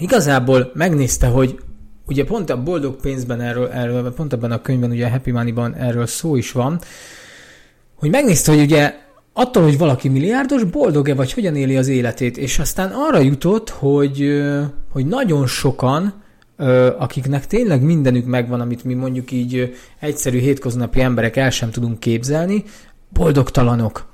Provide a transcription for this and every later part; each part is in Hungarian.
igazából megnézte, hogy ugye pont a boldog pénzben erről, erről pont ebben a könyvben, ugye a Happy Money-ban erről szó is van, hogy megnézte, hogy ugye attól, hogy valaki milliárdos, boldog-e vagy hogyan éli az életét, és aztán arra jutott, hogy, hogy nagyon sokan, akiknek tényleg mindenük megvan, amit mi mondjuk így egyszerű hétköznapi emberek el sem tudunk képzelni, boldogtalanok.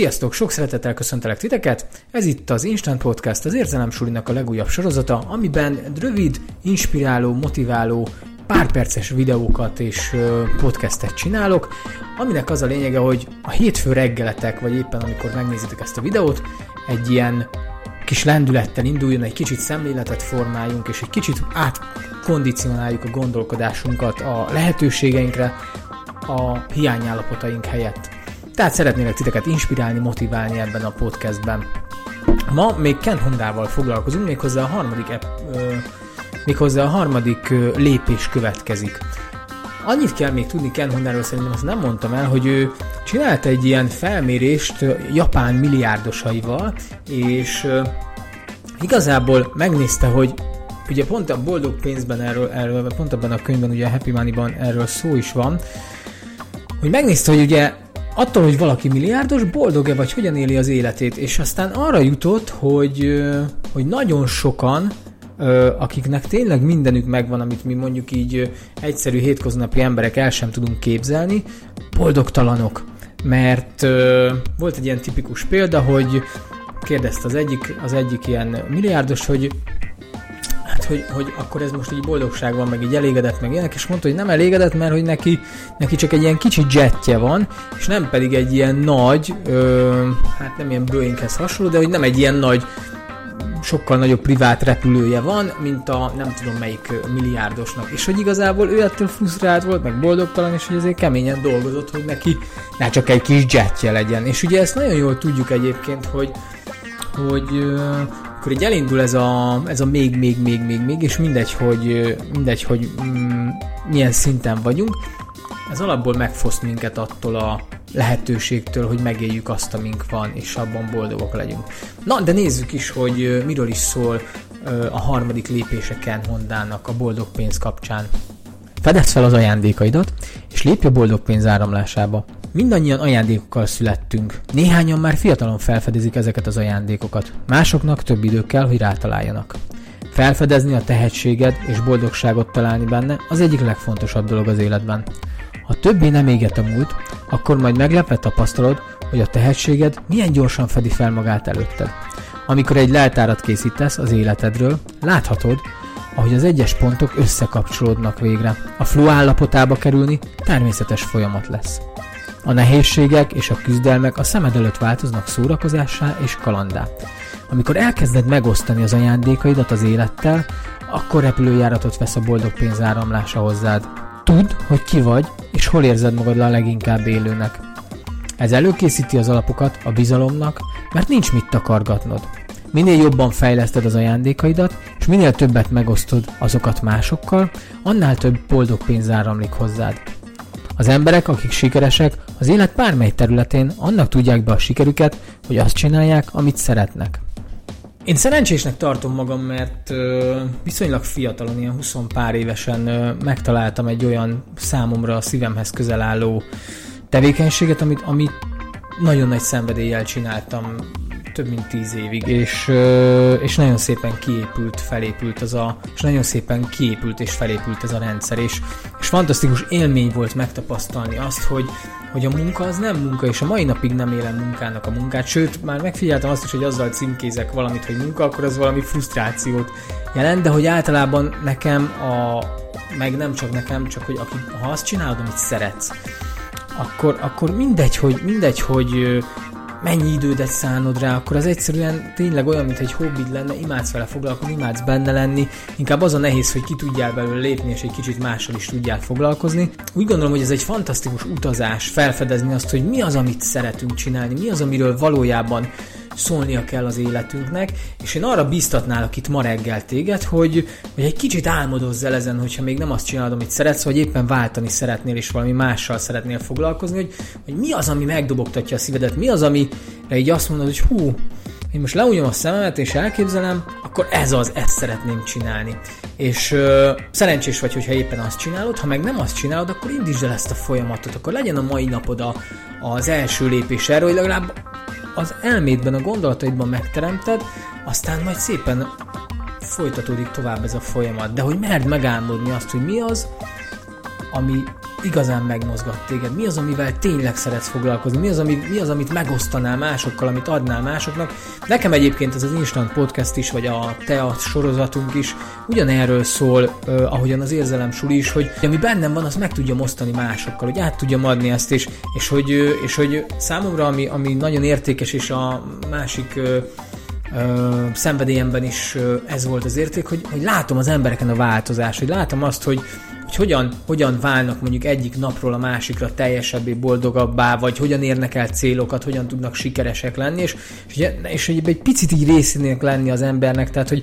Sziasztok! Sok szeretettel köszöntelek titeket! Ez itt az Instant Podcast, az Érzelem Sulinak a legújabb sorozata, amiben rövid, inspiráló, motiváló, pár perces videókat és podcastet csinálok, aminek az a lényege, hogy a hétfő reggeletek, vagy éppen amikor megnézitek ezt a videót, egy ilyen kis lendülettel induljon, egy kicsit szemléletet formáljunk, és egy kicsit átkondicionáljuk a gondolkodásunkat a lehetőségeinkre, a hiányállapotaink helyett. Tehát szeretnélek titeket inspirálni, motiválni ebben a podcastben. Ma még Ken Hondával foglalkozunk, méghozzá a harmadik, ep, ö, méghozzá a harmadik ö, lépés következik. Annyit kell még tudni Ken Hondáról, szerintem azt nem mondtam el, hogy ő csinált egy ilyen felmérést japán milliárdosaival, és ö, igazából megnézte, hogy ugye pont a boldog pénzben erről, erről pont ebben a könyvben, ugye a Happy Money-ban erről szó is van, hogy megnézte, hogy ugye attól, hogy valaki milliárdos, boldog-e vagy hogyan éli az életét, és aztán arra jutott, hogy, hogy nagyon sokan, akiknek tényleg mindenük megvan, amit mi mondjuk így egyszerű hétköznapi emberek el sem tudunk képzelni, boldogtalanok. Mert volt egy ilyen tipikus példa, hogy kérdezte az egyik, az egyik ilyen milliárdos, hogy hogy, hogy akkor ez most így boldogság van, meg így elégedett, meg ilyenek, és mondta, hogy nem elégedett, mert hogy neki, neki csak egy ilyen kicsi jetje van, és nem pedig egy ilyen nagy, ö, hát nem ilyen Boeinghez hasonló, de hogy nem egy ilyen nagy sokkal nagyobb privát repülője van, mint a nem tudom melyik milliárdosnak. És hogy igazából ő ettől frusztrált volt, meg boldogtalan, és hogy azért keményen dolgozott, hogy neki ne csak egy kis jetje legyen. És ugye ezt nagyon jól tudjuk egyébként, hogy hogy akkor így elindul ez a, ez a még, még, még, még, még, és mindegy, hogy, mindegy, hogy mm, milyen szinten vagyunk, ez alapból megfoszt minket attól a lehetőségtől, hogy megéljük azt, amink van, és abban boldogok legyünk. Na, de nézzük is, hogy miről is szól a harmadik lépése Ken Hondának a boldog pénz kapcsán. Fedezd fel az ajándékaidat, és lépj a boldog pénz áramlásába. Mindannyian ajándékokkal születtünk. Néhányan már fiatalon felfedezik ezeket az ajándékokat, másoknak több idő kell, hogy rátaláljanak. Felfedezni a tehetséged és boldogságot találni benne az egyik legfontosabb dolog az életben. Ha többé nem éget a múlt, akkor majd meglepve tapasztalod, hogy a tehetséged milyen gyorsan fedi fel magát előtted. Amikor egy leltárat készítesz az életedről, láthatod, ahogy az egyes pontok összekapcsolódnak végre. A flow állapotába kerülni természetes folyamat lesz. A nehézségek és a küzdelmek a szemed előtt változnak szórakozássá és kalandá. Amikor elkezded megosztani az ajándékaidat az élettel, akkor repülőjáratot vesz a boldog pénz áramlása hozzád. Tudd, hogy ki vagy, és hol érzed magad a leginkább élőnek. Ez előkészíti az alapokat a bizalomnak, mert nincs mit takargatnod. Minél jobban fejleszted az ajándékaidat, és minél többet megosztod azokat másokkal, annál több boldog pénz áramlik hozzád. Az emberek, akik sikeresek, az élet bármely területén annak tudják be a sikerüket, hogy azt csinálják, amit szeretnek. Én szerencsésnek tartom magam, mert ö, viszonylag fiatalon, ilyen 20 pár évesen ö, megtaláltam egy olyan számomra a szívemhez közel álló tevékenységet, amit, amit nagyon nagy szenvedéllyel csináltam több mint tíz évig, és, és nagyon szépen kiépült, felépült az a, és nagyon szépen kiépült és felépült ez a rendszer, és, és fantasztikus élmény volt megtapasztalni azt, hogy, hogy a munka az nem munka, és a mai napig nem élem munkának a munkát, sőt, már megfigyeltem azt is, hogy azzal címkézek valamit, hogy munka, akkor az valami frusztrációt jelent, de hogy általában nekem a, meg nem csak nekem, csak hogy aki, ha azt csinálod, amit szeretsz, akkor, akkor mindegy, hogy, mindegy, hogy mennyi idődet szánod rá, akkor az egyszerűen tényleg olyan, mint egy hobbid lenne, imádsz vele foglalkozni, imádsz benne lenni, inkább az a nehéz, hogy ki tudjál belőle lépni, és egy kicsit mással is tudjál foglalkozni. Úgy gondolom, hogy ez egy fantasztikus utazás, felfedezni azt, hogy mi az, amit szeretünk csinálni, mi az, amiről valójában szólnia kell az életünknek, és én arra biztatnálok itt ma reggel téged, hogy, hogy egy kicsit álmodozz el ezen, hogyha még nem azt csinálod, amit szeretsz, vagy éppen váltani szeretnél, és valami mással szeretnél foglalkozni, hogy, hogy mi az, ami megdobogtatja a szívedet, mi az, amire így azt mondod, hogy hú, én most leúnyom a szememet és elképzelem, akkor ez az, ezt szeretném csinálni. És ö, szerencsés vagy, hogyha éppen azt csinálod, ha meg nem azt csinálod, akkor indítsd el ezt a folyamatot, akkor legyen a mai napod a, az első lépés erről, hogy legalább az elmédben, a gondolataidban megteremted, aztán majd szépen folytatódik tovább ez a folyamat. De hogy merd megálmodni azt, hogy mi az, ami igazán megmozgat téged? Mi az, amivel tényleg szeretsz foglalkozni? Mi az, ami, mi az, amit megosztanál másokkal, amit adnál másoknak? Nekem egyébként ez az Instant Podcast is, vagy a TEA sorozatunk is ugyanerről szól, uh, ahogyan az érzelem suli is, hogy ami bennem van, azt meg tudjam osztani másokkal, hogy át tudjam adni ezt, és, és, hogy, és hogy számomra, ami, ami nagyon értékes, és a másik ö, szenvedélyemben is ö, ez volt az érték, hogy, hogy látom az embereken a változást, hogy látom azt, hogy, hogy hogyan, hogyan válnak mondjuk egyik napról a másikra teljesebbé, boldogabbá, vagy hogyan érnek el célokat, hogyan tudnak sikeresek lenni, és, és, és hogy egy picit így részének lenni az embernek, tehát hogy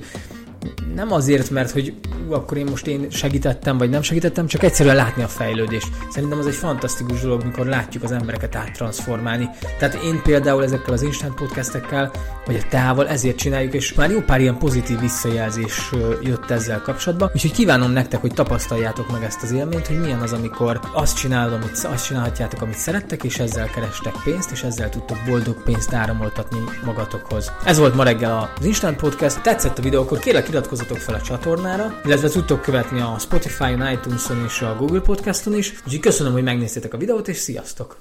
nem azért, mert hogy ú, akkor én most én segítettem, vagy nem segítettem, csak egyszerűen látni a fejlődést. Szerintem az egy fantasztikus dolog, mikor látjuk az embereket áttransformálni. Tehát én például ezekkel az instant podcastekkel, vagy a teával ezért csináljuk, és már jó pár ilyen pozitív visszajelzés jött ezzel kapcsolatban. Úgyhogy kívánom nektek, hogy tapasztaljátok meg ezt az élményt, hogy milyen az, amikor azt csinálod, amit azt csinálhatjátok, amit szerettek, és ezzel kerestek pénzt, és ezzel tudtok boldog pénzt áramoltatni magatokhoz. Ez volt ma reggel az Instant Podcast. Tetszett a videó, akkor kérlek iratkozzatok fel a csatornára, illetve tudtok követni a Spotify-on, iTunes-on és a Google Podcaston is. Úgyhogy köszönöm, hogy megnéztétek a videót, és sziasztok!